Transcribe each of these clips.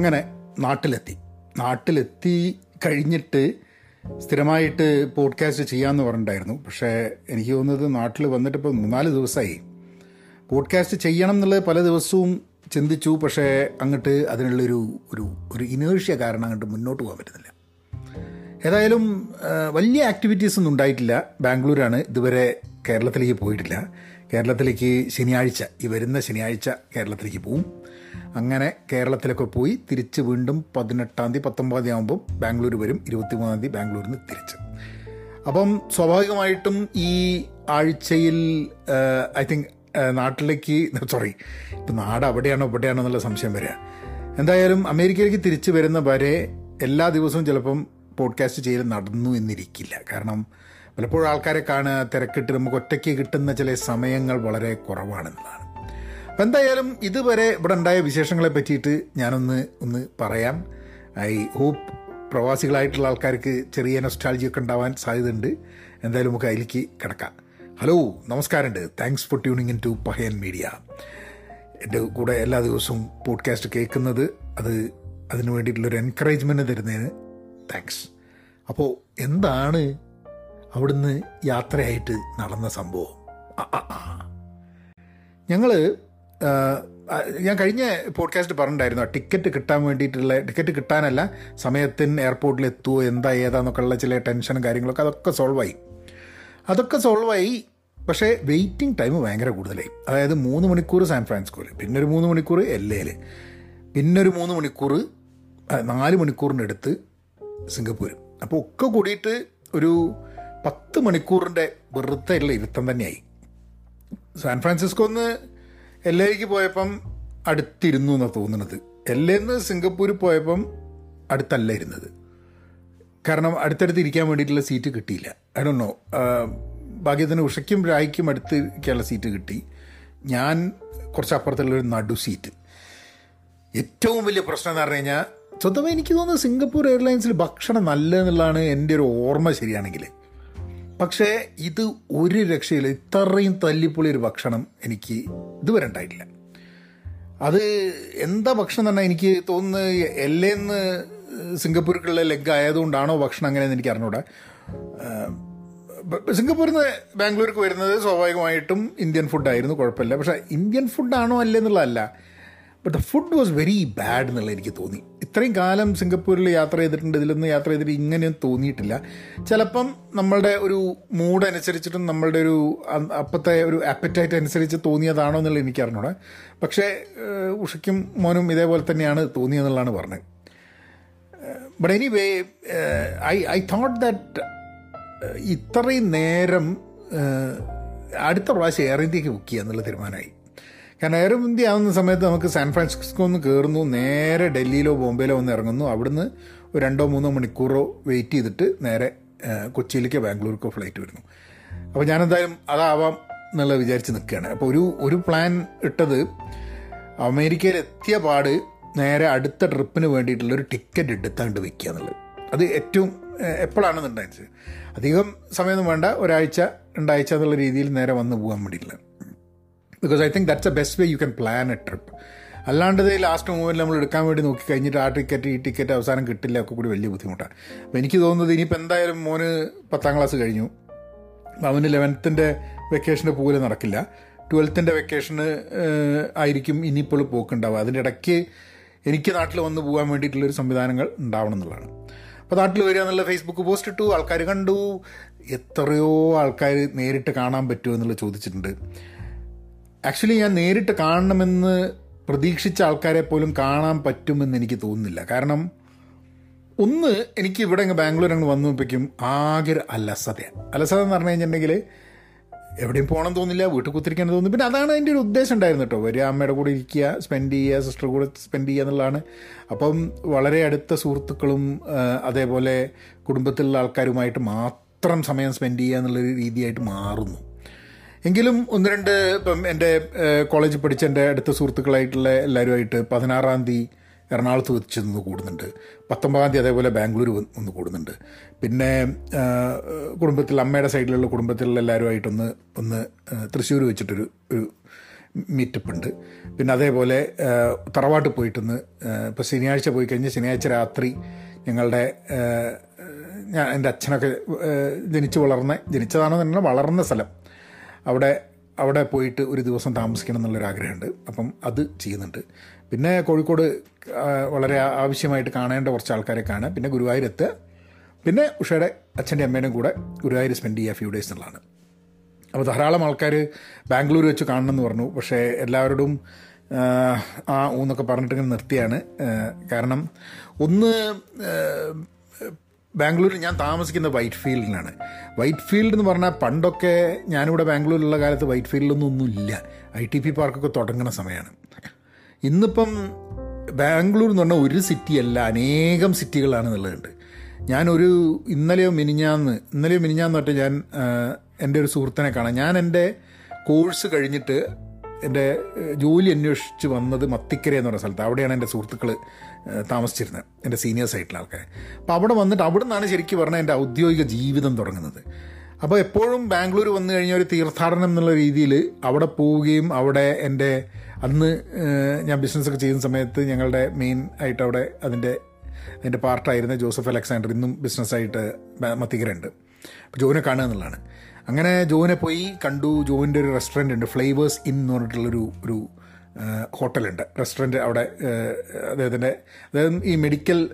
അങ്ങനെ നാട്ടിലെത്തി. നാട്ടിലെത്തി കഴിഞ്ഞിട്ട് സ്ഥിരമായിട്ട് പോഡ്കാസ്റ്റ് ചെയ്യാമെന്ന് പറഞ്ഞിട്ടുണ്ടായിരുന്നു. പക്ഷേ എനിക്ക് തോന്നുന്നത് നാട്ടിൽ വന്നിട്ട് ഇപ്പോൾ മൂന്നാൽ ദിവസമായി പോഡ്കാസ്റ്റ് ചെയ്യണം എന്നുള്ളത് പല ദിവസവും ചിന്തിച്ചു. പക്ഷേ അങ്ങോട്ട് അതിനുള്ളൊരു ഒരു ഒരു ഇനേഴ്ഷ്യ കാരണം അങ്ങോട്ട് മുന്നോട്ട് പോകാൻ പറ്റുന്നില്ല. ഏതായാലും വലിയ ആക്ടിവിറ്റീസ് ഒന്നും ഉണ്ടായിട്ടില്ല. ബാംഗ്ലൂരാണ്. ഇതുവരെ കേരളത്തിലേക്ക് പോയിട്ടില്ല. കേരളത്തിലേക്ക് ശനിയാഴ്ച ഈ വരുന്ന ശനിയാഴ്ച കേരളത്തിലേക്ക് പോവും. അങ്ങനെ കേരളത്തിലൊക്കെ പോയി തിരിച്ച് വീണ്ടും പതിനെട്ടാം തീയതി പത്തൊമ്പതാം തീയതി ആകുമ്പോൾ ബാംഗ്ലൂർ വരും. ഇരുപത്തിമൂന്നാം തീയതി ബാംഗ്ലൂരിൽ നിന്ന് തിരിച്ച്. അപ്പം സ്വാഭാവികമായിട്ടും ഈ ആഴ്ചയിൽ ഐ തിങ്ക് നാട്ടിലേക്ക് സോറി ഇപ്പം നാട് അവിടെയാണോ ഇവിടെയാണോ എന്നുള്ള സംശയം വരിക. എന്തായാലും അമേരിക്കയിലേക്ക് തിരിച്ചു വരുന്ന വരെ എല്ലാ ദിവസവും ചിലപ്പം പോഡ്കാസ്റ്റ് ചെയ്യൽ നടന്നു എന്നിരിക്കില്ല. കാരണം പലപ്പോഴും ആൾക്കാരെ കാണുക തിരക്കിട്ട് നമുക്ക് ഒറ്റയ്ക്ക് കിട്ടുന്ന ചില സമയങ്ങൾ വളരെ കുറവാണെന്നുള്ളതാണ്. അപ്പം എന്തായാലും ഇതുവരെ ഇവിടെ ഉണ്ടായ വിശേഷങ്ങളെ പറ്റിയിട്ട് ഞാനൊന്ന് ഒന്ന് പറയാം. ഐ ഹോപ്പ് പ്രവാസികളായിട്ടുള്ള ആൾക്കാർക്ക് ചെറിയ നൊസ്റ്റാൾജിയൊക്കെ ഉണ്ടാവാൻ സാധ്യതയുണ്ട്. എന്തായാലും നമുക്ക് അതിലേക്ക് കിടക്കാം. ഹലോ നമസ്കാരമുണ്ട്. Thanks for tuning in to Pahayan media എന്റെ കൂടെ എല്ലാ ദിവസവും പോഡ്കാസ്റ്റ് കേൾക്കുന്നത് അത് അതിന് വേണ്ടിയിട്ടുള്ളൊരു എൻകറേജ്മെന്റ് തരുന്നതിന് താങ്ക്സ് അപ്പോൾ എന്താണ് അവിടുന്ന് യാത്രയായിട്ട് നടന്ന സംഭവം. ഞങ്ങൾ ഞാൻ കഴിഞ്ഞ പോഡ്കാസ്റ്റ് പറഞ്ഞിട്ടുണ്ടായിരുന്നു ടിക്കറ്റ് കിട്ടാൻ വേണ്ടിയിട്ടുള്ള ടിക്കറ്റ് കിട്ടാനല്ല സമയത്തിന് എയർപോർട്ടിൽ എത്തുമോ എന്താ ഏതാന്നൊക്കെ ഉള്ള ചില ടെൻഷനും കാര്യങ്ങളൊക്കെ അതൊക്കെ സോൾവായി അതൊക്കെ സോൾവായി പക്ഷേ വെയിറ്റിംഗ് ടൈം ഭയങ്കര കൂടുതലായി. അതായത് മൂന്ന് മണിക്കൂർ സാൻ ഫ്രാൻസിസ്കോയിൽ പിന്നെ ഒരു മൂന്ന് മണിക്കൂർ എൽ എയിൽ പിന്നെ ഒരു മൂന്ന് മണിക്കൂർ നാല് മണിക്കൂറിന്റെ അടുത്ത് സിംഗപ്പൂർ അപ്പോൾ ഒക്കെ കൂടിയിട്ട് ഒരു പത്ത് മണിക്കൂറിന്റെ വെറുതെ ഉള്ള ഇരുത്തം തന്നെയായി. സാൻ ഫ്രാൻസിസ്കോ നിന്ന് എൽ എക്ക് പോയപ്പം അടുത്തിരുന്നു എന്നാണ് തോന്നുന്നത്. എൽ എന്ന് സിംഗപ്പൂർ പോയപ്പം അടുത്തല്ല ഇരുന്നത്. കാരണം അടുത്തടുത്ത് ഇരിക്കാൻ വേണ്ടിയിട്ടുള്ള സീറ്റ് കിട്ടിയില്ല. ഐ ഡോ നോ ഭാഗ്യത്തിന് ഉഷയ്ക്കും രായ്ക്കും അടുത്ത് ഇരിക്കാനുള്ള സീറ്റ് കിട്ടി. ഞാൻ കുറച്ച് അപ്പുറത്തുള്ളൊരു നടു സീറ്റ്. ഏറ്റവും വലിയ പ്രശ്നം എന്ന് പറഞ്ഞു കഴിഞ്ഞാൽ സ്വന്തമായി എനിക്ക് തോന്നുന്നത് സിംഗപ്പൂർ എയർലൈൻസിൽ ഭക്ഷണം നല്ലതെന്നുള്ളതാണ് എന്റെ ഒരു ഓർമ്മ ശരിയാണെങ്കിൽ. പക്ഷേ ഇത് ഒരു രക്ഷയില്ല. ഇത്രയും തല്ലിപ്പൊളി ഒരു ഭക്ഷണം എനിക്ക് ഇതുവരെ ഉണ്ടായിട്ടില്ല. അത് എന്താ ഭക്ഷണം തന്നെ എനിക്ക് തോന്നുന്നു എല്ലേന്ന് സിംഗപ്പൂർക്കുള്ള ലെഗ് ആയതുകൊണ്ടാണോ ഭക്ഷണം അങ്ങനെയെന്ന് എനിക്ക് അറിഞ്ഞൂടാ. സിംഗപ്പൂരിൽ നിന്ന് ബാംഗ്ലൂർക്ക് വരുന്നത് സ്വാഭാവികമായിട്ടും ഇന്ത്യൻ ഫുഡായിരുന്നു കുഴപ്പമില്ല. പക്ഷേ ഇന്ത്യൻ ഫുഡാണോ അല്ലേ എന്നുള്ളതല്ല. But the food was very bad എന്നുള്ള എനിക്ക് തോന്നി. ഇത്രയും കാലം സിംഗപ്പൂരിൽ യാത്ര ചെയ്തിട്ടുണ്ട് ഇതിലൊന്നും യാത്ര ചെയ്തിട്ട് ഇങ്ങനെയൊന്നും തോന്നിയിട്ടില്ല. ചിലപ്പം നമ്മളുടെ ഒരു മൂഡ് അനുസരിച്ചിട്ടും നമ്മളുടെ ഒരു അപ്പത്തെ ഒരു ആപ്പറ്റൈറ്റ് അനുസരിച്ച് തോന്നിയതാണോ എന്നുള്ളത് എനിക്ക് അറിഞ്ഞൂടെ. പക്ഷേ ഉഷയ്ക്കും മോനും ഇതേപോലെ തന്നെയാണ് തോന്നിയതെന്നുള്ളതാണ് പറഞ്ഞത്. But anyway I I thought that ഇത്രയും നേരം അടുത്ത പ്രാവശ്യം എയർ ഇന്ത്യയ്ക്ക് ബുക്ക് ചെയ്യുക എന്നുള്ള തീരുമാനമായി. കാരണം എയർ ഇന്ത്യ ആവുന്ന സമയത്ത് നമുക്ക് സാൻ ഫ്രാൻസിസ്കോ ഒന്ന് കയറുന്നു നേരെ ഡൽഹിയിലോ ബോംബെയിലോ ഒന്ന് ഇറങ്ങുന്നു അവിടുന്ന് ഒരു രണ്ടോ മൂന്നോ മണിക്കൂറോ വെയിറ്റ് ചെയ്തിട്ട് നേരെ കൊച്ചിയിലേക്കോ ബാംഗ്ലൂർക്കോ ഫ്ലൈറ്റ് വരുന്നു. അപ്പോൾ ഞാനെന്തായാലും അതാവാം എന്നുള്ളത് വിചാരിച്ച് നിൽക്കുകയാണ്. അപ്പോൾ ഒരു ഒരു പ്ലാൻ ഇട്ടത് അമേരിക്കയിൽ എത്തിയ പാട് നേരെ അടുത്ത ട്രിപ്പിന് വേണ്ടിയിട്ടുള്ള ഒരു ടിക്കറ്റ് എടുത്താണ്ട് വെക്കുക എന്നുള്ളത്. അത് ഏറ്റവും എപ്പോഴാണെന്നുണ്ടായത് അധികം സമയമൊന്നും വേണ്ട ഒരാഴ്ച രണ്ടാഴ്ച എന്നുള്ള രീതിയിൽ നേരെ വന്ന് പോകാൻ വേണ്ടിയിട്ടുള്ള because I think that's a best way you can plan a trip അല്ലാണ്ട് ഇത് ലാസ്റ്റ് മൂവ്മെന്റ് നമ്മൾ എടുക്കാൻ വേണ്ടി നോക്കി കഴിഞ്ഞിട്ട് ആ ടിക്കറ്റ് ഈ ടിക്കറ്റ് അവസാനം കിട്ടില്ല ഒക്കെ കൂടി വലിയ ബുദ്ധിമുട്ടാണ്. അപ്പോൾ എനിക്ക് തോന്നുന്നത് ഇനിയിപ്പോൾ എന്തായാലും മോന് പത്താം ക്ലാസ് കഴിഞ്ഞു. അവന് ലെവൻത്തിന്റെ വെക്കേഷന് പോലും നടക്കില്ല. ട്വൽത്തിന്റെ വെക്കേഷന് ആയിരിക്കും ഇനിയിപ്പോൾ പോക്കുണ്ടാവുക. അതിന്റെ ഇടയ്ക്ക് എനിക്ക് നാട്ടിൽ വന്ന് പോകാൻ വേണ്ടിയിട്ടുള്ളൊരു സംവിധാനങ്ങൾ ഉണ്ടാവണം എന്നുള്ളതാണ്. അപ്പോൾ നാട്ടിൽ വരിക എന്നുള്ള ഫേസ്ബുക്ക് പോസ്റ്റ് ഇട്ടു. ആൾക്കാർ കണ്ടു. എത്രയോ ആൾക്കാർ നേരിട്ട് കാണാൻ പറ്റുമോ എന്നുള്ളത് ചോദിച്ചിട്ടുണ്ട്. ആക്ച്വലി ഞാൻ നേരിട്ട് കാണണമെന്ന് പ്രതീക്ഷിച്ച ആൾക്കാരെ പോലും കാണാൻ പറ്റുമെന്ന് എനിക്ക് തോന്നുന്നില്ല. കാരണം ഒന്ന് എനിക്ക് ഇവിടെ അങ്ങ് ബാംഗ്ലൂർ അങ്ങ് വന്നപ്പോഴേക്കും ആകെ ഒരു അലസത എന്ന് പറഞ്ഞു കഴിഞ്ഞിട്ടുണ്ടെങ്കിൽ എവിടെയും പോകണം തോന്നില്ല വീട്ടിൽ കുത്തിരിക്കാൻ തോന്നി പിന്നെ അതാണ് അതിന്റെ ഒരു ഉദ്ദേശം ഉണ്ടായിരുന്നു കേട്ടോ. വരിക അമ്മയുടെ കൂടെ ഇരിക്കുക സ്പെൻഡ് ചെയ്യുക സിസ്റ്റർ കൂടെ സ്പെൻഡ് ചെയ്യുക എന്നുള്ളതാണ്. അപ്പം വളരെ അടുത്ത സുഹൃത്തുക്കളും അതേപോലെ കുടുംബത്തിലുള്ള ആൾക്കാരുമായിട്ട് മാത്രം സമയം സ്പെൻഡ് ചെയ്യുക എന്നുള്ളൊരു രീതിയായിട്ട് മാറുന്നു. എങ്കിലും ഒന്ന് രണ്ട് ഇപ്പം എന്റെ കോളേജിൽ പഠിച്ച എന്റെ അടുത്ത സുഹൃത്തുക്കളായിട്ടുള്ള എല്ലാവരുമായിട്ട് പതിനാറാം തീയതി എറണാകുളത്ത് വെച്ച് നിന്ന് കൂടുന്നുണ്ട്. പത്തൊമ്പതാം തീയതി അതേപോലെ ബാംഗ്ലൂർ ഒന്ന് കൂടുന്നുണ്ട്. പിന്നെ കുടുംബത്തിൽ അമ്മയുടെ സൈഡിലുള്ള കുടുംബത്തിലുള്ള എല്ലാവരുമായിട്ടൊന്ന് ഒന്ന് തൃശ്ശൂർ വെച്ചിട്ടൊരു ഒരു മീറ്റപ്പ് ഉണ്ട്. പിന്നെ അതേപോലെ തറവാട്ട് പോയിട്ടൊന്ന് ഇപ്പോൾ ശനിയാഴ്ച പോയി കഴിഞ്ഞ് ശനിയാഴ്ച രാത്രി ഞങ്ങളുടെ ഞാൻ എന്റെ അച്ഛനൊക്കെ ജനിച്ച് വളർന്ന ജനിച്ചതാണോ തന്നെ വളർന്ന സ്ഥലം. അവിടെ അവിടെ പോയിട്ട് ഒരു ദിവസം താമസിക്കണം എന്നുള്ളൊരു ആഗ്രഹമുണ്ട്. അപ്പം അത് ചെയ്യുന്നുണ്ട്. പിന്നെ കോഴിക്കോട് വളരെ ആവശ്യമായിട്ട് കാണേണ്ട കുറച്ച് ആൾക്കാരെ കാണാം പിന്നെ ഗുരുവായൂർ എത്തുക പിന്നെ ഉഷയുടെ അച്ഛന്റെ അമ്മേനും കൂടെ ഗുരുവായൂർ സ്പെൻഡ് ചെയ്യുക ഫ്യൂ ഡേയ്സ് എന്നുള്ളതാണ്. അപ്പോൾ ധാരാളം ആൾക്കാർ ബാംഗ്ലൂർ വെച്ച് കാണണം എന്ന് പറഞ്ഞു. പക്ഷേ എല്ലാവരോടും ആ, ഊന്നൊക്കെ പറഞ്ഞിട്ടിങ്ങനെ നിർത്തിയാണ്. കാരണം ഒന്ന് ബാംഗ്ലൂരിൽ ഞാൻ താമസിക്കുന്നത് വൈറ്റ് ഫീൽഡിലാണ് വൈറ്റ് ഫീൽഡ് എന്ന് പറഞ്ഞാൽ പണ്ടൊക്കെ ഞാനിവിടെ ബാംഗ്ലൂരിലുള്ള കാലത്ത് വൈറ്റ് ഫീൽഡിലൊന്നും ഒന്നുമില്ല ഐ ടി പി പാർക്കൊക്കെ തുടങ്ങുന്ന സമയമാണ്. ഇന്നിപ്പം ബാംഗ്ലൂർ എന്ന് പറഞ്ഞാൽ ഒരു സിറ്റിയല്ല അനേകം സിറ്റികളാണ് എന്നുള്ളതുണ്ട്. ഞാനൊരു ഇന്നലെയോ മിനിഞ്ഞാന്ന് ഇന്നലെയോ മിനിഞ്ഞാന്ന് തൊട്ട് ഞാൻ എന്റെ ഒരു സുഹൃത്തിനെ കാണാം. ഞാൻ എന്റെ കോഴ്സ് കഴിഞ്ഞിട്ട് എന്റെ ജോലി അന്വേഷിച്ച് വന്നത് മത്തിക്കര എന്ന് സ്ഥലത്ത്. അവിടെയാണ് എന്റെ സുഹൃത്തുക്കൾ താമസിച്ചിരുന്നത്. എന്റെ സീനിയേഴ്സ് ആയിട്ടുള്ള ആൾക്കാർ അപ്പോൾ അവിടെ വന്നിട്ട് അവിടെ നിന്നാണ് ശരിക്കും പറഞ്ഞാൽ എന്റെ ഔദ്യോഗിക ജീവിതം തുടങ്ങുന്നത്. അപ്പോൾ എപ്പോഴും ബാംഗ്ലൂർ വന്നു കഴിഞ്ഞാൽ ഒരു തീർത്ഥാടനം എന്നുള്ള രീതിയിൽ അവിടെ പോവുകയും അവിടെ എന്റെ അന്ന് ഞാൻ ബിസിനസ്സൊക്കെ ചെയ്യുന്ന സമയത്ത് ഞങ്ങളുടെ മെയിൻ ആയിട്ട് അവിടെ അതിന്റെ അതിന്റെ പാർട്ടായിരുന്ന ജോസഫ് അലക്സാണ്ടർ ഇന്നും ബിസിനസ്സായിട്ട് മത്തികരുണ്ട്. അപ്പോൾ ജോനെ കാണുക എന്നുള്ളതാണ്. അങ്ങനെ ജോനെ പോയി കണ്ടു. ജോവിന്റെ ഒരു റെസ്റ്റോറന്റ് ഉണ്ട് ഫ്ലേവേഴ്സ് ഇൻ എന്ന് പറഞ്ഞിട്ടുള്ളൊരു ഒരു ഹോട്ടലുണ്ട്. റെസ്റ്റോറന്റ് അവിടെ അദ്ദേഹത്തിന്റെ അദ്ദേഹം ഈ മെഡിക്കൽ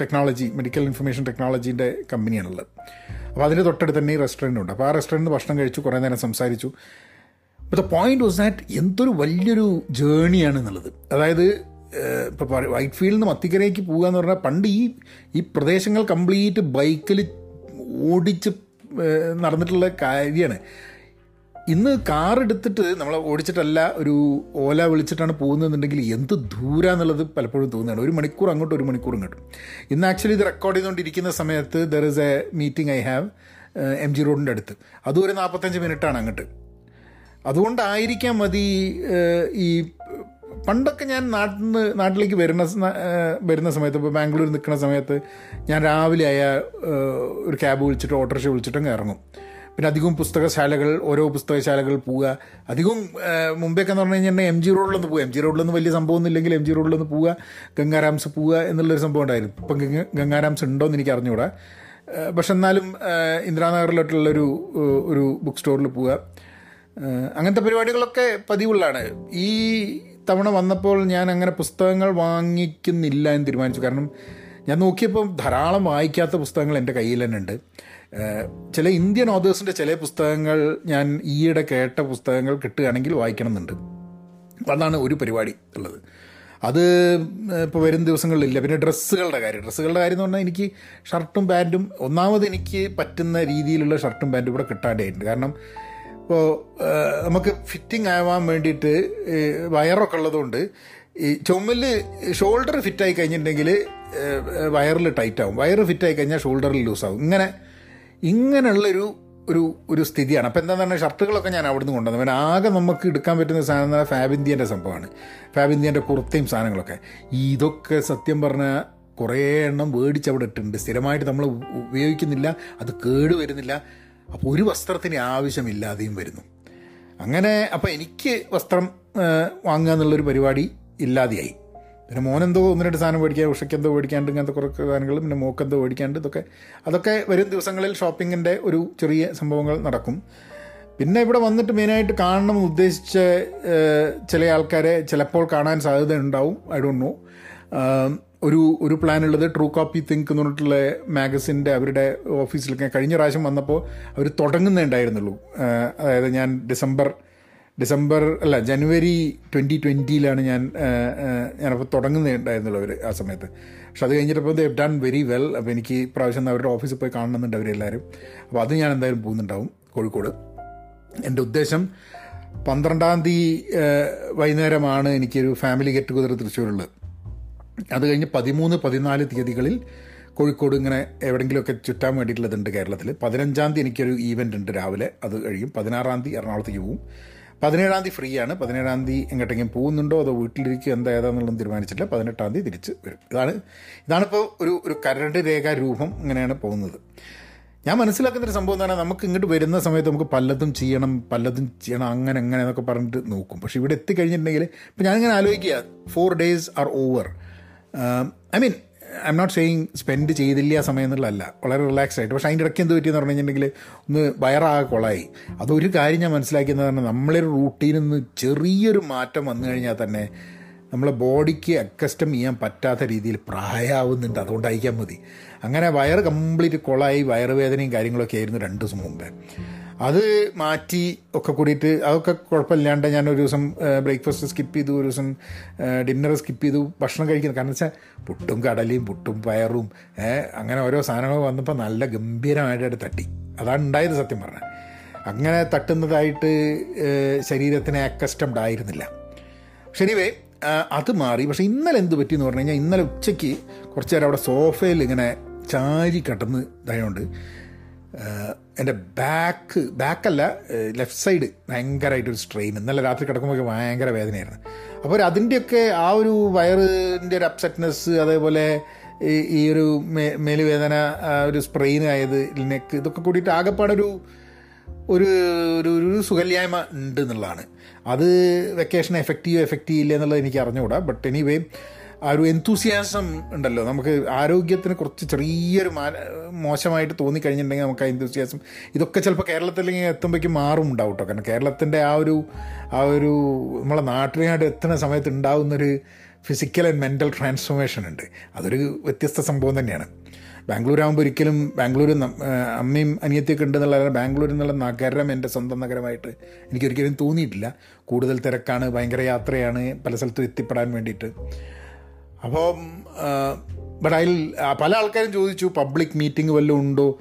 ടെക്നോളജി മെഡിക്കൽ ഇൻഫർമേഷൻ ടെക്നോളജീന്റെ കമ്പനിയാണുള്ളത്. അപ്പോൾ അതിന്റെ തൊട്ടടുത്ത് തന്നെ ഈ റെസ്റ്റോറന്റ് ഉണ്ട് അപ്പോൾ ആ റെസ്റ്റോറന്റ് ഭക്ഷണം കഴിച്ചു കുറേ നേരം സംസാരിച്ചു. അപ്പോൾ ദ പോയിന്റ് വാസ് ദാറ്റ് എന്തൊരു വലിയൊരു ജേണിയാണ് എന്നുള്ളത്. അതായത് ഇപ്പോൾ വൈറ്റ് ഫീൽഡിൽ നിന്ന് മത്തിക്കരയ്ക്ക് പോകുക എന്ന് പറഞ്ഞാൽ പണ്ട് ഈ ഈ പ്രദേശങ്ങൾ കംപ്ലീറ്റ് ബൈക്കിൽ ഓടിച്ച് നടന്നിട്ടുള്ള കാര്യമാണ്. ഇന്ന് കാർ എടുത്തിട്ട് നമ്മൾ ഓടിച്ചിട്ടല്ല ഒരു ഓല വിളിച്ചിട്ടാണ് പോകുന്നതെന്നുണ്ടെങ്കിൽ എന്ത് ദൂരാന്നുള്ളത് പലപ്പോഴും തോന്നുകയാണ്. ഒരു മണിക്കൂർ അങ്ങോട്ട് ഒരു മണിക്കൂർ ഇങ്ങോട്ടും. ഇന്ന് ആക്ച്വലി ഇത് റെക്കോർഡ് ചെയ്തുകൊണ്ടിരിക്കുന്ന സമയത്ത് there is a meeting I have M G റോഡിന്റെ അടുത്ത്. അതും ഒരു നാൽപ്പത്തഞ്ച് മിനിറ്റാണ് അങ്ങോട്ട്. അതുകൊണ്ടായിരിക്കാം മതി ഈ പണ്ടൊക്കെ ഞാൻ നാട്ടിൽ നിന്ന് നാട്ടിലേക്ക് വരുന്ന വരുന്ന സമയത്ത് ഇപ്പോൾ ബാംഗ്ലൂർ നിൽക്കുന്ന സമയത്ത് ഞാൻ രാവിലെ ആയ ഒരു ക്യാബ് വിളിച്ചിട്ട് ഓട്ടോറിക്ഷ വിളിച്ചിട്ടങ്ങ് ഇറങ്ങും. പിന്നെ അധികവും പുസ്തകശാലകൾ ഓരോ പുസ്തകശാലകൾ പോവുക. അധികവും മുമ്പേക്കെ എന്ന് പറഞ്ഞു കഴിഞ്ഞാൽ എം ജി റോഡിലൊന്ന് പോവുക. എം ജി റോഡിലൊന്നും വലിയ സംഭവമൊന്നും ഇല്ലെങ്കിൽ എം ജി റോഡിലൊന്ന് പോവുക. ഗംഗാരാംസ് പോവുക എന്നുള്ളൊരു സംഭവം ഉണ്ടായിരുന്നു. ഇപ്പം ഗംഗ- ഗംഗാരാംസ് ഉണ്ടോ എന്ന് എനിക്ക് അറിഞ്ഞുകൂടാ പക്ഷെ എന്നാലും ഇന്ദിരാനഗറിലോട്ടുള്ളൊരു ഒരു ബുക്ക് സ്റ്റോറിൽ പോവുക. അങ്ങനത്തെ പരിപാടികളൊക്കെ പതിവുള്ളതാണ്. ഈ തവണ വന്നപ്പോൾ ഞാൻ അങ്ങനെ പുസ്തകങ്ങൾ വാങ്ങിക്കുന്നില്ല എന്ന് തീരുമാനിച്ചു. കാരണം ഞാൻ നോക്കിയപ്പോൾ ധാരാളം വായിക്കാത്ത പുസ്തകങ്ങൾ എന്റെ കയ്യിൽ തന്നെ ഉണ്ട്. ചില ഇന്ത്യൻ ഓതേഴ്സിന്റെ ചില പുസ്തകങ്ങൾ ഞാൻ ഈയിടെ കേട്ട പുസ്തകങ്ങൾ കിട്ടുകയാണെങ്കിൽ വായിക്കണമെന്നുണ്ട്. അതാണ് ഒരു പരിപാടി ഉള്ളത്. അത് ഇപ്പോൾ വരും ദിവസങ്ങളിലില്ല. പിന്നെ ഡ്രസ്സുകളുടെ കാര്യം. ഡ്രസ്സുകളുടെ കാര്യം എന്ന് പറഞ്ഞാൽ എനിക്ക് ഷർട്ടും പാന്റും ഒന്നാമത് എനിക്ക് പറ്റുന്ന രീതിയിലുള്ള ഷർട്ടും പാന്റും ഇവിടെ കിട്ടാണ്ടായിട്ടുണ്ട് കാരണം ഇപ്പോൾ നമുക്ക് ഫിറ്റിംഗ് ആവാൻ വേണ്ടിയിട്ട് വയറൊക്കെ ഉള്ളതുകൊണ്ട് ഈ ചുമൽ ഷോൾഡർ ഫിറ്റായി കഴിഞ്ഞിട്ടുണ്ടെങ്കിൽ വയറിൽ ടൈറ്റ് ആവും. വയറ് ഫിറ്റായി കഴിഞ്ഞാൽ ഷോൾഡറിൽ ലൂസാവും ഇങ്ങനെ ഇങ്ങനെയുള്ളൊരു ഒരു ഒരു സ്ഥിതിയാണ്. അപ്പോൾ എന്താണെന്ന് പറഞ്ഞാൽ ഷർട്ടുകളൊക്കെ ഞാൻ അവിടുന്ന് കൊണ്ടുവന്നു. പിന്നെ ആകെ നമുക്ക് എടുക്കാൻ പറ്റുന്ന സാധനം എന്ന് പറഞ്ഞാൽ ഫാബിന്ത്യന്റെ സംഭവമാണ്. ഫാബ് ഇന്ത്യന്റെ കുർത്തയും സാധനങ്ങളൊക്കെ. ഇതൊക്കെ സത്യം പറഞ്ഞാൽ കുറേ എണ്ണം മേടിച്ച് അവിടെ ഇട്ടിട്ടുണ്ട്. സ്ഥിരമായിട്ട് നമ്മൾ ഉപയോഗിക്കുന്നില്ല. അത് കേട് വരുന്നില്ല. അപ്പോൾ ഒരു വസ്ത്രത്തിന് ആവശ്യമില്ലാതെയും വരുന്നു. അങ്ങനെ അപ്പോൾ എനിക്ക് വസ്ത്രം വാങ്ങുക എന്നുള്ളൊരു പരിപാടി ഇല്ലാതെയായി. പിന്നെ മോനെന്തോ ഒന്ന് സാധനം മേടിക്കാൻ ഉഷയ്ക്ക് എന്തോ മേടിക്കാണ്ട് ഇങ്ങനത്തെ കുറേ സാധനങ്ങൾ പിന്നെ മോക്കെന്തോ മേടിക്കാണ്ട് ഇതൊക്കെ. അതൊക്കെ വരും ദിവസങ്ങളിൽ ഷോപ്പിങ്ങിന്റെ ഒരു ചെറിയ സംഭവങ്ങൾ നടക്കും. പിന്നെ ഇവിടെ വന്നിട്ട് മെയിനായിട്ട് കാണണം എന്ന് ഉദ്ദേശിച്ച ചില ആൾക്കാരെ ചിലപ്പോൾ കാണാൻ സാധ്യത ഉണ്ടാവും. ഐ ഡോണ്ട് നോ ഒരു ഒരു പ്ലാൻ ഉള്ളത് ട്രൂ കോപ്പി തിങ്ക് എന്ന് പറഞ്ഞിട്ടുള്ള മാഗസിന്റെ അവരുടെ ഓഫീസിലൊക്കെ കഴിഞ്ഞ പ്രാവശ്യം വന്നപ്പോൾ അവർ തുടങ്ങുന്നേ ഉണ്ടായിരുന്നുള്ളൂ. അതായത് ഞാൻ ഡിസംബർ ഡിസംബർ അല്ല ജനുവരി ട്വന്റി ട്വന്റിയിലാണ് ഞാൻ ഞാനപ്പോൾ തുടങ്ങുന്നുണ്ടായിരുന്നുള്ളൂ അവർ ആ സമയത്ത്. പക്ഷെ അത് കഴിഞ്ഞിട്ടപ്പോൾ ദേ ഡൺ വെരി വെൽ അപ്പോൾ എനിക്ക് പ്രാവശ്യം അവരുടെ ഓഫീസിൽ പോയി കാണണമെന്നുണ്ട് അവരെല്ലാവരും അപ്പോൾ അത് ഞാൻ എന്തായാലും പോകുന്നുണ്ടാവും കോഴിക്കോട്. എന്റെ ഉദ്ദേശം പന്ത്രണ്ടാം തീയതി വൈകുന്നേരമാണ് എനിക്കൊരു ഫാമിലി ഗെറ്റ് ടുഗദർ തൃശ്ശൂരുള്ളത്. അത് കഴിഞ്ഞ് പതിമൂന്ന് പതിനാല് തീയതികളിൽ കോഴിക്കോട് ഇങ്ങനെ എവിടെയെങ്കിലുമൊക്കെ ചുറ്റാൻ വേണ്ടിയിട്ടുള്ളതുണ്ട് കേരളത്തിൽ പതിനഞ്ചാം തീയതി എനിക്കൊരു ഈവന്റ് ഉണ്ട് രാവിലെ. അത് കഴിയും. പതിനാറാം തീയതി എറണാകുളത്തേക്ക് പോകും. പതിനേഴാം തീയതി ഫ്രീ ആണ് പതിനേഴാം തീയതി എങ്ങോട്ടെങ്കിലും പോകുന്നുണ്ടോ അതോ വീട്ടിലിരിക്കുക എന്താ ഏതാണെന്നുള്ളത് തീരുമാനിച്ചില്ല പതിനെട്ടാം തീയതി തിരിച്ച് വരും. ഇതാണ് ഇതാണിപ്പോൾ ഒരു ഒരു കരട് രേഖാ രൂപം ഇങ്ങനെയാണ് പോകുന്നത്. ഞാൻ മനസ്സിലാക്കുന്ന ഒരു സംഭവം എന്താണ് നമുക്ക് ഇങ്ങോട്ട് വരുന്ന സമയത്ത് നമുക്ക് പലതും ചെയ്യണം പലതും ചെയ്യണം അങ്ങനെ അങ്ങനെ എന്നൊക്കെ പറഞ്ഞിട്ട് നോക്കും. പക്ഷേ ഇവിടെ എത്തിക്കഴിഞ്ഞിട്ടുണ്ടെങ്കിൽ ഇപ്പം ഞാനിങ്ങനെ ആലോചിക്കുക. Four days are over I mean I am not saying spend ചെയ്തില്ല സമയം എന്നുള്ളതല്ല. വളരെ റിലാക്സ് ആയിട്ട്. പക്ഷേ അതിന്റെ ഇടയ്ക്ക് എന്ത് പറ്റിയെന്ന് പറഞ്ഞു കഴിഞ്ഞിട്ടുണ്ടെങ്കിൽ ഒന്ന് വയറാകെ കൊളായി. അതൊരു കാര്യം ഞാൻ മനസ്സിലാക്കിയെന്ന് പറഞ്ഞാൽ നമ്മളൊരു റൂട്ടീനിൽ നിന്ന് ചെറിയൊരു മാറ്റം വന്നു കഴിഞ്ഞാൽ തന്നെ നമ്മളെ ബോഡിക്ക് അക്കസ്റ്റം ചെയ്യാൻ പറ്റാത്ത രീതിയിൽ പ്രായമാവുന്നുണ്ട്. അതുകൊണ്ട് അയക്കാൻ മതി. അങ്ങനെ വയറ് കംപ്ലീറ്റ് കൊളായി വയറുവേദനയും കാര്യങ്ങളൊക്കെ ആയിരുന്നു രണ്ട് ദിവസം മുമ്പേ. അത് മാറ്റി ഒക്കെ കൂടിയിട്ട് അതൊക്കെ കുഴപ്പമില്ലാണ്ട് ഞാൻ ഒരു ദിവസം ബ്രേക്ക്ഫാസ്റ്റ് സ്കിപ്പ് ചെയ്തു ഒരു ദിവസം ഡിന്നർ സ്കിപ്പ് ചെയ്തു ഭക്ഷണം കഴിക്കുന്നത് കാരണം വെച്ചാൽ പുട്ടും കടലയും പുട്ടും പയറും അങ്ങനെ ഓരോ സാധനങ്ങൾ വന്നപ്പോൾ നല്ല ഗംഭീരമായിട്ട് തട്ടി. അതാണ് ഉണ്ടായത് സത്യം പറഞ്ഞാൽ അങ്ങനെ തട്ടുന്നതായിട്ട് ശരീരത്തിന് അക്കസ്റ്റംഡ് ആയിരുന്നില്ല. പക്ഷെ എനിവേ അത് മാറി. പക്ഷേ ഇന്നലെ എന്ത് പറ്റിയെന്ന് പറഞ്ഞു കഴിഞ്ഞാൽ ഇന്നലെ ഉച്ചയ്ക്ക് കുറച്ച് നേരം അവിടെ സോഫയിൽ ഇങ്ങനെ ചാരി കിടന്ന് ഇതായതുകൊണ്ട് എന്റെ ബാക്ക് ബാക്കല്ല ലെഫ്റ്റ് സൈഡ് ഭയങ്കരമായിട്ടൊരു സ്ട്രെയിൻ ഇന്നലെ രാത്രി കിടക്കുമ്പോൾ ഭയങ്കര വേദനയായിരുന്നു. അപ്പോൾ അതിന്റെയൊക്കെ ആ ഒരു വയറിന്റെ ഒരു അപ്സെറ്റ്നെസ് അതേപോലെ ഈ ഒരു മേ മേലുവേദന ഒരു സ്പ്രെയിൻ ആയത് നെക്ക് ഇതൊക്കെ കൂടിയിട്ട് ആകെപ്പാടൊരു ഒരു ഒരു ഒരു സുഖല്യായ്മ ഉണ്ട് എന്നുള്ളതാണ്. അത് വെക്കേഷൻ എഫക്റ്റീവ് എഫക്റ്റ് ഇല്ല എന്നുള്ളത് എനിക്ക് അറിഞ്ഞുകൂടാ. ബട്ട് എനിവേ ആ ഒരു എന്തൂസിയാസം ഉണ്ടല്ലോ. നമുക്ക് ആരോഗ്യത്തിന് കുറച്ച് ചെറിയൊരു മോശമായിട്ട് തോന്നിക്കഴിഞ്ഞിട്ടുണ്ടെങ്കിൽ നമുക്ക് ആ എന്തൂസിയാസം ഇതൊക്കെ ചിലപ്പോൾ കേരളത്തിലേക്ക് എത്തുമ്പോഴേക്കും മാറും ഉണ്ടാവും കാരണം കേരളത്തിന്റെ ആ ഒരു ആ ഒരു നമ്മളെ നാട്ടിനായിട്ട് എത്തുന്ന സമയത്ത് ഉണ്ടാകുന്നൊരു ഫിസിക്കൽ ആൻഡ് മെന്റൽ ട്രാൻസ്ഫോർമേഷൻ ഉണ്ട്. അതൊരു വ്യത്യസ്ത സംഭവം തന്നെയാണ്. ബാംഗ്ലൂർ ആകുമ്പോൾ ഒരിക്കലും ബാംഗ്ലൂർ അമ്മയും അനിയത്തിയൊക്കെ ഉണ്ടെന്നുള്ള ബാംഗ്ലൂർ എന്നുള്ള നഗരം എന്റെ സ്വന്തം നഗരമായിട്ട് എനിക്കൊരിക്കലും തോന്നിയിട്ടില്ല. കൂടുതൽ തിരക്കാണ് ഭയങ്കര യാത്രയാണ് പല സ്ഥലത്തും എത്തിപ്പെടാൻ വേണ്ടിയിട്ട്. അപ്പോൾ ബട്ട് അതിൽ പല ആൾക്കാരും ചോദിച്ചു പബ്ലിക് മീറ്റിംഗ് വല്ലതും ഉണ്ടോ?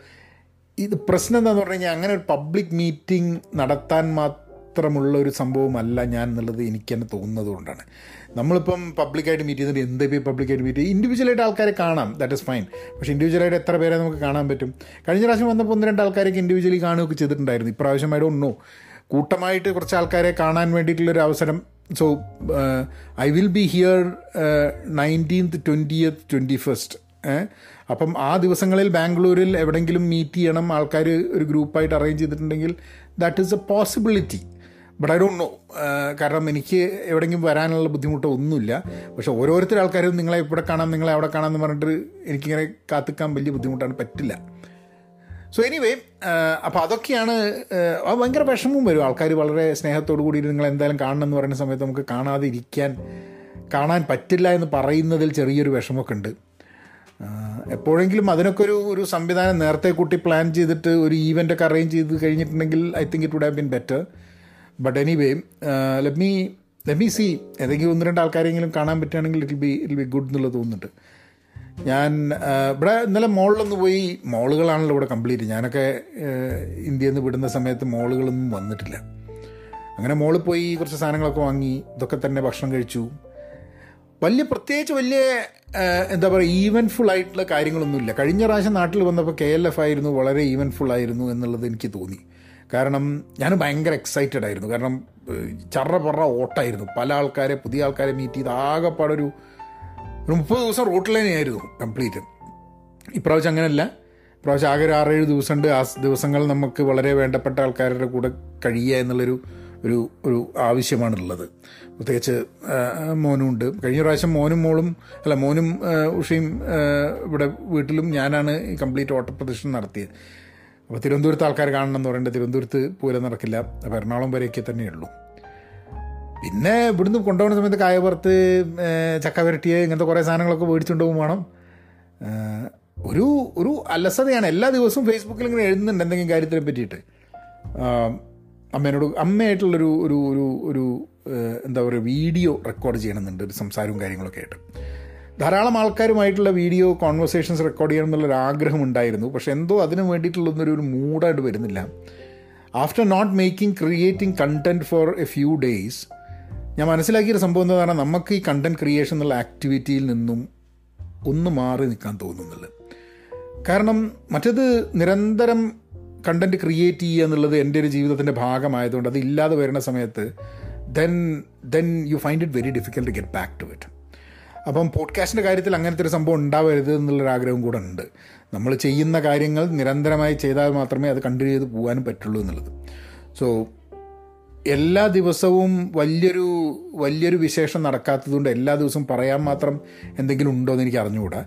ഇത് പ്രശ്നം എന്താണെന്ന് പറഞ്ഞു കഴിഞ്ഞാൽ അങ്ങനെ ഒരു പബ്ലിക് മീറ്റിംഗ് നടത്താൻ മാത്രമുള്ള ഒരു സംഭവമല്ല ഞാൻ എന്നുള്ളത് എനിക്ക് തന്നെ തോന്നുന്നത് കൊണ്ടാണ്. നമ്മളിപ്പം പബ്ലിക്കായിട്ട് മീറ്റ് ചെയ്തിട്ട് എന്ത് ഇപ്പോൾ പബ്ലിക്കായിട്ട് മീറ്റ് ചെയ്യും? ഇൻഡിവിജ്വലായിട്ട് ആൾക്കാരെ കാണാം ദാറ്റ് ഇസ് ഫൈൻ പക്ഷേ ഇൻഡിവിജ്വലായിട്ട് എത്ര പേരെ നമുക്ക് കാണാൻ പറ്റും? കഴിഞ്ഞ പ്രാവശ്യം വന്നപ്പോൾ ഒന്ന് രണ്ട് ആൾക്കാരൊക്കെ ഇൻഡിവിജ്വലി കാണുകയൊക്കെ ചെയ്തിട്ടുണ്ടായിരുന്നു. ഇപ്രാവശ്യം ഡോണ്ട് നോ കൂട്ടമായിട്ട് കുറച്ച് ആൾക്കാരെ കാണാൻ വേണ്ടിയിട്ടുള്ളൊരു അവസരം so I will be here nineteenth twentieth twenty first അപ്പം ആ ദിവസങ്ങളിൽ ബാംഗ്ലൂരിൽ എവിടെയെങ്കിലും മീറ്റ് ചെയ്യണം ആൾക്കാർ ഒരു ഗ്രൂപ്പായിട്ട് അറേഞ്ച് ചെയ്തിട്ടുണ്ടെങ്കിൽ that is a possibility but I don't know കാരണം എനിക്ക് എവിടെയെങ്കിലും വരാനുള്ള ബുദ്ധിമുട്ടോ ഒന്നുമില്ല. പക്ഷെ ഓരോരുത്തർ ആൾക്കാരും നിങ്ങളെ ഇവിടെ കാണാം നിങ്ങളെ അവിടെ കാണാം എന്ന് പറഞ്ഞിട്ട് എനിക്കിങ്ങനെ കാത്തിക്കാൻ വലിയ ബുദ്ധിമുട്ടാണ് പറ്റില്ല. സോ എനിവേ അപ്പോൾ അതൊക്കെയാണ് ഭയങ്കര വിഷമവും വരും. ആൾക്കാർ വളരെ സ്നേഹത്തോടു കൂടി നിങ്ങൾ എന്തായാലും കാണണം എന്ന് പറയുന്ന സമയത്ത് നമുക്ക് കാണാതെ ഇരിക്കാൻ കാണാൻ പറ്റില്ല എന്ന് പറയുന്നതിൽ ചെറിയൊരു വിഷമമൊക്കെ ഉണ്ട്. എപ്പോഴെങ്കിലും അതിനൊക്കെ ഒരു ഒരു സംവിധാനം നേരത്തെ കൂട്ടി പ്ലാൻ ചെയ്തിട്ട് ഒരു ഈവന്റൊക്കെ അറേഞ്ച് ചെയ്ത് കഴിഞ്ഞിട്ടുണ്ടെങ്കിൽ I think it would have been better but anyway let me let me see ഏതെങ്കിലും ഒന്ന് രണ്ട് ആൾക്കാരെങ്കിലും കാണാൻ പറ്റുകയാണെങ്കിൽ it be it be good എന്നുള്ളത് തോന്നുന്നുണ്ട്. ഞാൻ ഇവിടെ ഇന്നലെ മോളിലൊന്ന് പോയി മോളുകളാണല്ലോ ഇവിടെ കംപ്ലീറ്റ്. ഞാനൊക്കെ ഇന്ത്യയിൽ നിന്ന് വിടുന്ന സമയത്ത് മോളുകളൊന്നും വന്നിട്ടില്ല. അങ്ങനെ മോളിൽ പോയി കുറച്ച് സാധനങ്ങളൊക്കെ വാങ്ങി ഇതൊക്കെ തന്നെ ഭക്ഷണം കഴിച്ചു. വലിയ പ്രത്യേകിച്ച് വലിയ എന്താ പറയുക ഈവൻഫുൾ ആയിട്ടുള്ള കാര്യങ്ങളൊന്നുമില്ല. കഴിഞ്ഞ പ്രാവശ്യം നാട്ടിൽ വന്നപ്പോൾ കെ എൽ എഫ് ആയിരുന്നു വളരെ ഈവൻഫുൾ ആയിരുന്നു എന്നുള്ളത് എനിക്ക് തോന്നി. കാരണം ഞാൻ ഭയങ്കര എക്സൈറ്റഡ് ആയിരുന്നു. കാരണം ചറ പറ ഓട്ടായിരുന്നു. പല ആൾക്കാരെ പുതിയ ആൾക്കാരെ മീറ്റ് ചെയ്ത് ആകെപ്പാടൊരു ഒരു മുപ്പത് ദിവസം ലൈൻ ലൈനായിരുന്നു കംപ്ലീറ്റ് ഇപ്രാവശ്യം അങ്ങനെയല്ല ഇപ്രാവശ്യം ആകെ ഒരു ആറേഴ് ദിവസമുണ്ട്. ആ ദിവസങ്ങൾ നമുക്ക് വളരെ വേണ്ടപ്പെട്ട ആൾക്കാരുടെ കൂടെ കഴിയുക എന്നുള്ളൊരു ഒരു ഒരു ആവശ്യമാണുള്ളത്. പ്രത്യേകിച്ച് മോനും ഉണ്ട്. കഴിഞ്ഞ പ്രാവശ്യം മോനും മോളും അല്ല മോനും ഉഷയും ഇവിടെ വീട്ടിലും ഞാനാണ് കംപ്ലീറ്റ് ഓട്ടപ്രദർശനം നടത്തിയത്. അപ്പോൾ തിരുവനന്തപുരത്ത് ആൾക്കാർ കാണണം എന്ന് പറയുന്നത് തിരുവനന്തപുരത്ത് പൂരം നടക്കില്ല. അപ്പോൾ എറണാകുളം വരെയൊക്കെ തന്നെയുള്ളൂ. പിന്നെ ഇവിടുന്ന് കൊണ്ടുപോകുന്ന സമയത്ത് കായപുറത്ത് ചക്ക വരട്ടിയ ഇങ്ങനത്തെ കുറേ സാധനങ്ങളൊക്കെ മേടിച്ചുകൊണ്ട് പോകും വേണം. ഒരു ഒരു അലസതയാണ്. എല്ലാ ദിവസവും ഫേസ്ബുക്കിൽ ഇങ്ങനെ എഴുതുന്നുണ്ട് എന്തെങ്കിലും കാര്യത്തിനെ പറ്റിയിട്ട്. അമ്മേനോട് അമ്മയായിട്ടുള്ളൊരു ഒരു ഒരു ഒരു എന്താ പറയുക വീഡിയോ റെക്കോർഡ് ചെയ്യണമെന്നുണ്ട്. ഒരു സംസാരവും കാര്യങ്ങളൊക്കെ ആയിട്ട്. ധാരാളം ആൾക്കാരുമായിട്ടുള്ള വീഡിയോ കോൺവെർസേഷൻസ് റെക്കോർഡ് ചെയ്യണം എന്നുള്ളൊരു ആഗ്രഹം ഉണ്ടായിരുന്നു പക്ഷെ എന്തോ അതിന് വേണ്ടിയിട്ടുള്ളൊന്നൊരു ഒരു മൂഡായിട്ട് വരുന്നില്ല. After not making creating content for a few days ഞാൻ മനസ്സിലാക്കിയൊരു സംഭവം എന്താ പറഞ്ഞാൽ നമുക്ക് ഈ കണ്ടന്റ് ക്രിയേഷൻ എന്നുള്ള ആക്ടിവിറ്റിയിൽ നിന്നും ഒന്ന് മാറി നിൽക്കാൻ തോന്നുന്നുണ്ട്. കാരണം മറ്റത് നിരന്തരം കണ്ടന്റ് ക്രിയേറ്റ് ചെയ്യുക എന്നുള്ളത് എന്റെ ഒരു ജീവിതത്തിന്റെ ഭാഗമായതുകൊണ്ട് അത് ഇല്ലാതെ വരുന്ന സമയത്ത് then then you find it very difficult to get back to it അപ്പം പോഡ്കാസ്റ്റിന്റെ കാര്യത്തിൽ അങ്ങനത്തെ ഒരു സംഭവം ഉണ്ടാവരുത് എന്നുള്ളൊരാഗ്രഹം കൂടെ ഉണ്ട്. നമ്മൾ ചെയ്യുന്ന കാര്യങ്ങൾ നിരന്തരമായി ചെയ്താൽ മാത്രമേ അത് കണ്ടിന്യൂ ചെയ്ത് പോകാനും പറ്റുള്ളൂ എന്നുള്ളത്. സോ എല്ലാ ദിവസവും വലിയൊരു വലിയൊരു വിശേഷം നടക്കാത്തതുകൊണ്ട് എല്ലാ ദിവസവും പറയാൻ മാത്രം എന്തെങ്കിലും ഉണ്ടോ എന്ന് എനിക്ക് അറിഞ്ഞുകൂടാ.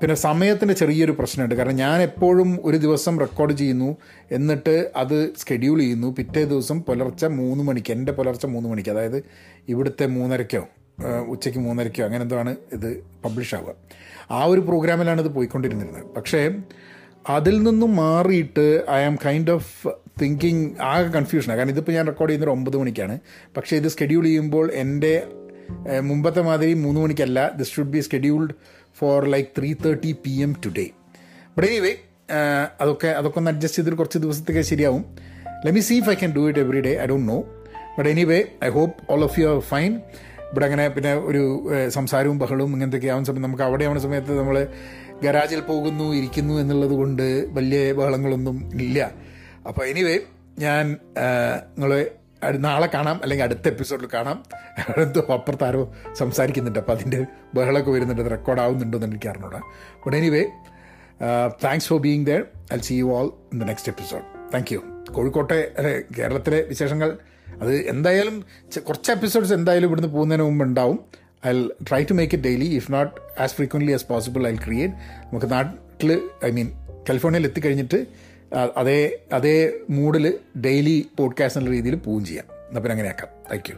പിന്നെ സമയത്തിന്റെ ചെറിയൊരു പ്രശ്നമുണ്ട്. കാരണം ഞാൻ എപ്പോഴും ഒരു ദിവസം റെക്കോർഡ് ചെയ്യുന്നു എന്നിട്ട് അത് സ്കെഡ്യൂൾ ചെയ്യുന്നു. പിറ്റേ ദിവസം പുലർച്ചെ മൂന്ന് മണിക്ക് എന്റെ പുലർച്ചെ മൂന്ന് മണിക്ക് അതായത് ഇവിടുത്തെ മൂന്നരയ്ക്കോ ഉച്ചയ്ക്ക് മൂന്നരയ്ക്കോ അങ്ങനെ എന്തോ ആണ് ഇത് പബ്ലിഷ് ആവുക. ആ ഒരു പ്രോഗ്രാമിലാണ് ഇത് പോയിക്കൊണ്ടിരുന്നിരുന്നത്. പക്ഷേ അതിൽ നിന്നും മാറിയിട്ട് I am kind of thinking ആകെ കൺഫ്യൂഷനാണ് കാരണം ഇതിപ്പോൾ ഞാൻ റെക്കോർഡ് ചെയ്യുന്നത് ഒമ്പത് മണിക്കാണ്. പക്ഷേ ഇത് ഷെഡ്യൂൾ ചെയ്യുമ്പോൾ എന്റെ മുമ്പത്തെ മാതിരി മൂന്ന് മണിക്കല്ല. This should be scheduled for like three thirty P M today but anyway അതൊക്കെ അതൊക്കെ ഒന്ന് അഡ്ജസ്റ്റ് ചെയ്തിട്ട് കുറച്ച് ദിവസത്തേക്ക് ശരിയാവും. Let me see if I can do it every day I don't know but anyway I hope all of you are fine ഇവിടെ അങ്ങനെ പിന്നെ ഒരു സംസാരവും ബഹളവും ഇങ്ങനത്തെയൊക്കെ ആവുന്ന സമയത്ത് നമുക്ക് അവിടെ ആവുന്ന സമയത്ത് നമ്മൾ ഗരാജിൽ പോകുന്നു ഇരിക്കുന്നു എന്നുള്ളത് കൊണ്ട് വലിയ ബഹളങ്ങളൊന്നും ഇല്ല. അപ്പോൾ എനിവേ ഞാൻ നിങ്ങളെ നാളെ കാണാം അല്ലെങ്കിൽ അടുത്ത എപ്പിസോഡിൽ കാണാം. എന്തോ അപ്പുറത്താരോ സംസാരിക്കുന്നുണ്ട്. അപ്പോൾ അതിന്റെ ബഹളമൊക്കെ വരുന്നുണ്ട്. അത് റെക്കോർഡ് ആവുന്നുണ്ടോ എന്ന് എനിക്ക് അറിഞ്ഞൂടാ. But anyway thanks for being there I see you all in the next episode thank you കോഴിക്കോട്ടെ കേരളത്തിലെ വിശേഷങ്ങൾ. അത് എന്തായാലും കുറച്ച് എപ്പിസോഡ്സ് എന്തായാലും ഇവിടുന്ന് പോകുന്നതിന് മുമ്പ് ഉണ്ടാവും. I try to make it daily if not as frequently as possible I create നമുക്ക് നാട്ടിൽ ഐ മീൻ കാലിഫോർണിയയിൽ എത്തിക്കഴിഞ്ഞിട്ട് അതേ അതേ മൂഡിൽ ഡെയിലി പോഡ്കാസ്റ്റ് എന്നുള്ള രീതിയിൽ പോവുകയും ചെയ്യാം. എന്നാൽ പിന്നെ അങ്ങനെയാക്കാം. Thank you